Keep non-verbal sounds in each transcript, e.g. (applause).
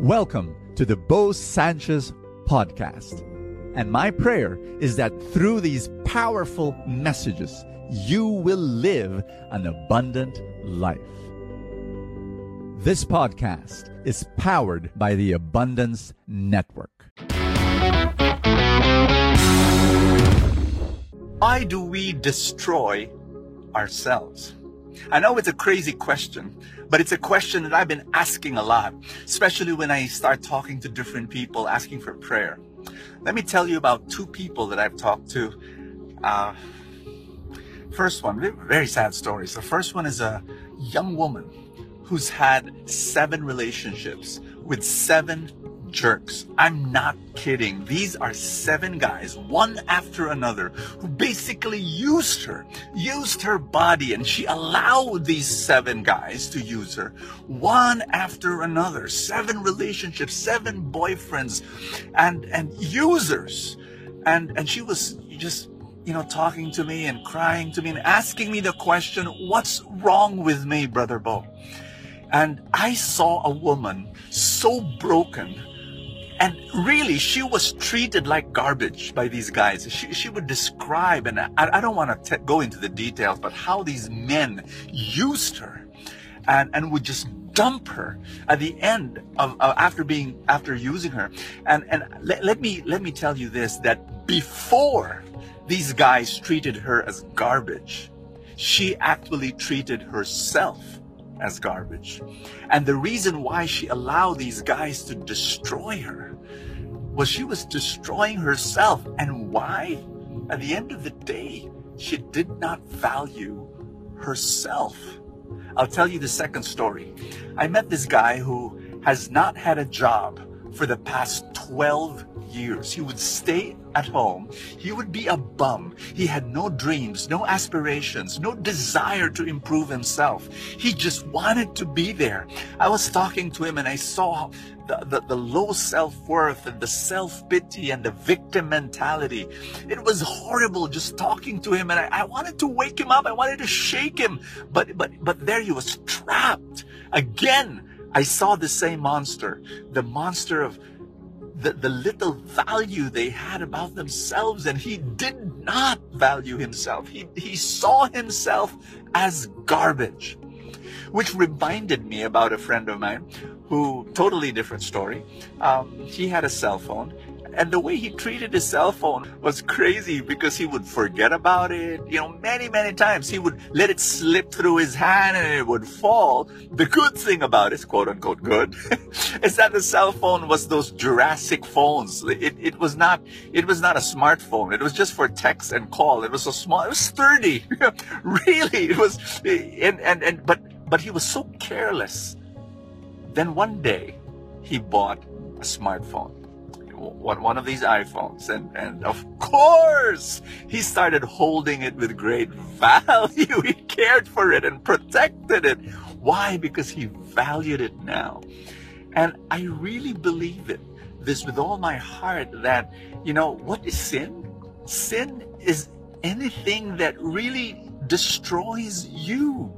Welcome to the Bo Sanchez podcast. And my prayer is that through these powerful messages, you will live an abundant life. This podcast is powered by the Abundance Network. Why do we destroy ourselves? I know it's a crazy question, but it's a question that I've been asking a lot, especially when I start talking to different people asking for prayer. Let me tell you about two people that I've talked to. Uh, first one, very sad stories. The first one is a young woman who's had seven relationships with seven jerks. I'm not kidding. These are seven guys, one after another, who basically used her, used her body, and she allowed these seven guys to use her, one after another. Seven relationships, seven boyfriends, and and users, and and she was just you know talking to me and crying to me and asking me the question, "What's wrong with me, brother Bo?" And I saw a woman so broken and really, she was treated like garbage by these guys. She, she would describe, and I, I don't want to go into the details, but how these men used her and, and would just dump her at the end of uh, after being after using her and and let, let me let me tell you this that before these guys treated her as garbage she actually treated herself as garbage. And the reason why she allowed these guys to destroy her was she was destroying herself. And why? At the end of the day, she did not value herself. I'll tell you the second story. I met this guy who has not had a job for the past 12 years. He would stay at home. He would be a bum. He had no dreams, no aspirations, no desire to improve himself. He just wanted to be there. I was talking to him and I saw the, the, the low self-worth and the self-pity and the victim mentality. It was horrible just talking to him and I, I wanted to wake him up. I wanted to shake him. But, but, but there he was trapped. Again, I saw the same monster, the monster of the, the little value they had about themselves and he did not value himself. He, he saw himself as garbage, which reminded me about a friend of mine who, totally different story. Um, he had a cell phone and the way he treated his cell phone was crazy because he would forget about it. You know, many, many times he would let it slip through his hand and it would fall. The good thing about it, quote unquote good, (laughs) is that the cell phone was those Jurassic phones. It, it was not, it was not a smartphone. It was just for text and call. It was so small. It was sturdy. (laughs) really. It was, and, and, and, but, but he was so careless. Then one day he bought a smartphone one, one of these iPhones. And, and of course, he started holding it with great value. (laughs) He cared for it and protected it. Why? Because he valued it now. And I really believe it, this with all my heart, that, you know, what is sin? Sin is anything that really destroys you.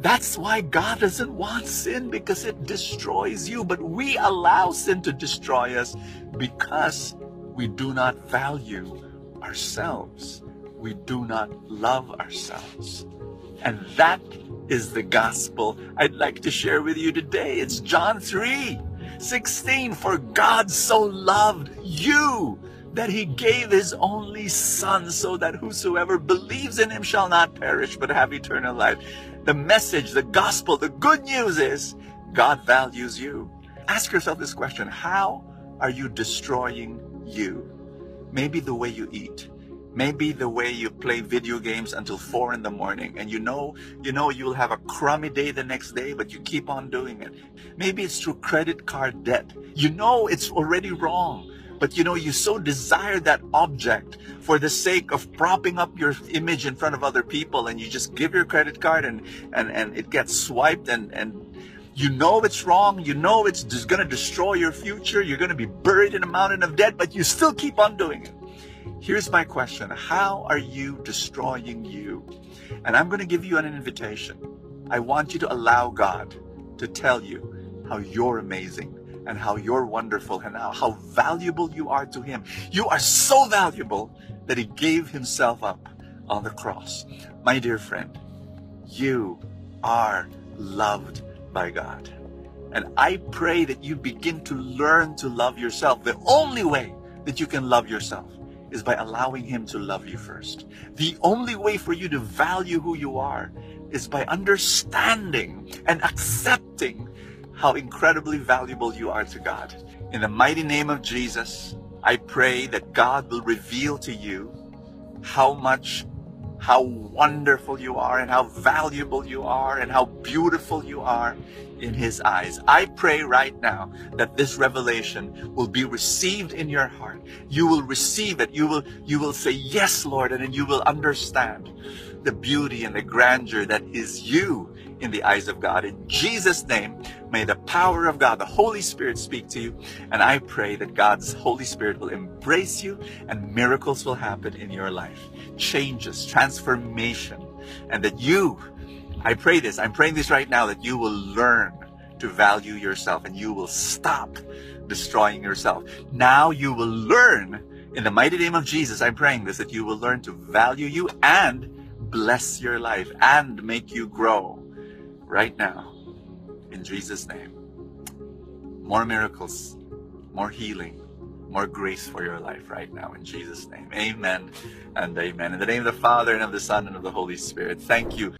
That's why God doesn't want sin because it destroys you. But we allow sin to destroy us because we do not value ourselves. We do not love ourselves. And that is the gospel I'd like to share with you today. It's John 3 16. For God so loved you that he gave his only son so that whosoever believes in him shall not perish but have eternal life. The message, the gospel, the good news is God values you. Ask yourself this question How are you destroying you? Maybe the way you eat. Maybe the way you play video games until four in the morning and you know, you know you'll have a crummy day the next day, but you keep on doing it. Maybe it's through credit card debt. You know it's already wrong, but you know you so desire that object for the sake of propping up your image in front of other people and you just give your credit card and and and it gets swiped and and you know it's wrong you know it's just going to destroy your future you're going to be buried in a mountain of debt but you still keep on doing it. Here's my question. How are you destroying you? And i'm going to give you an invitation. I want you to allow god to tell you how you're amazing and how you're wonderful and how, how valuable you are to Him. You are so valuable that He gave Himself up on the cross. My dear friend, you are loved by God. And I pray that you begin to learn to love yourself. The only way that you can love yourself is by allowing Him to love you first. The only way for you to value who you are is by understanding and accepting how incredibly valuable you are to God. In the mighty name of Jesus, I pray that God will reveal to you how much, how wonderful you are and how valuable you are and how beautiful you are in His eyes. I pray right now that this revelation will be received in your heart. You will receive it. You will, you will say, yes, Lord, and then you will understand the beauty and the grandeur that is you in the eyes of God. In Jesus' name, may the power of God, the Holy Spirit speak to you. And I pray that God's Holy Spirit will embrace you and miracles will happen in your life. Changes, transformation, and that you, I pray this, I'm praying this right now, that you will learn to value yourself and you will stop destroying yourself. Now you will learn in the mighty name of Jesus, I'm praying this, that you will learn to value you and bless your life and make you grow right now in Jesus' name. More miracles, more healing, more grace for your life right now in Jesus' name. Amen and amen. In the name of the Father and of the Son and of the Holy Spirit. Thank you.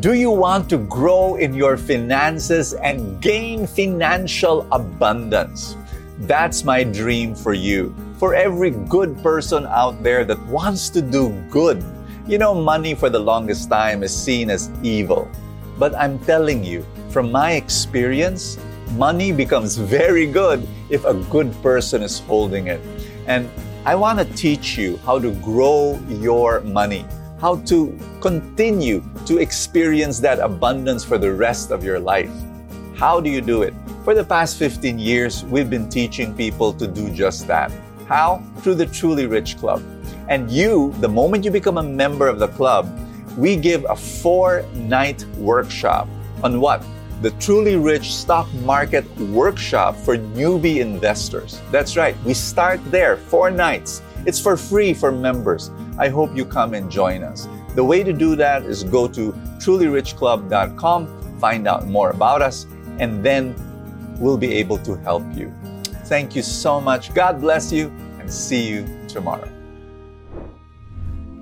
Do you want to grow in your finances and gain financial abundance? That's my dream for you. For every good person out there that wants to do good. You know, money for the longest time is seen as evil. But I'm telling you, from my experience, money becomes very good if a good person is holding it. And I want to teach you how to grow your money, how to continue to experience that abundance for the rest of your life. How do you do it? For the past 15 years, we've been teaching people to do just that. How? Through the Truly Rich Club. And you, the moment you become a member of the club, we give a four night workshop on what? The Truly Rich Stock Market Workshop for newbie investors. That's right, we start there, four nights. It's for free for members. I hope you come and join us. The way to do that is go to trulyrichclub.com, find out more about us, and then we'll be able to help you. Thank you so much. God bless you, and see you tomorrow.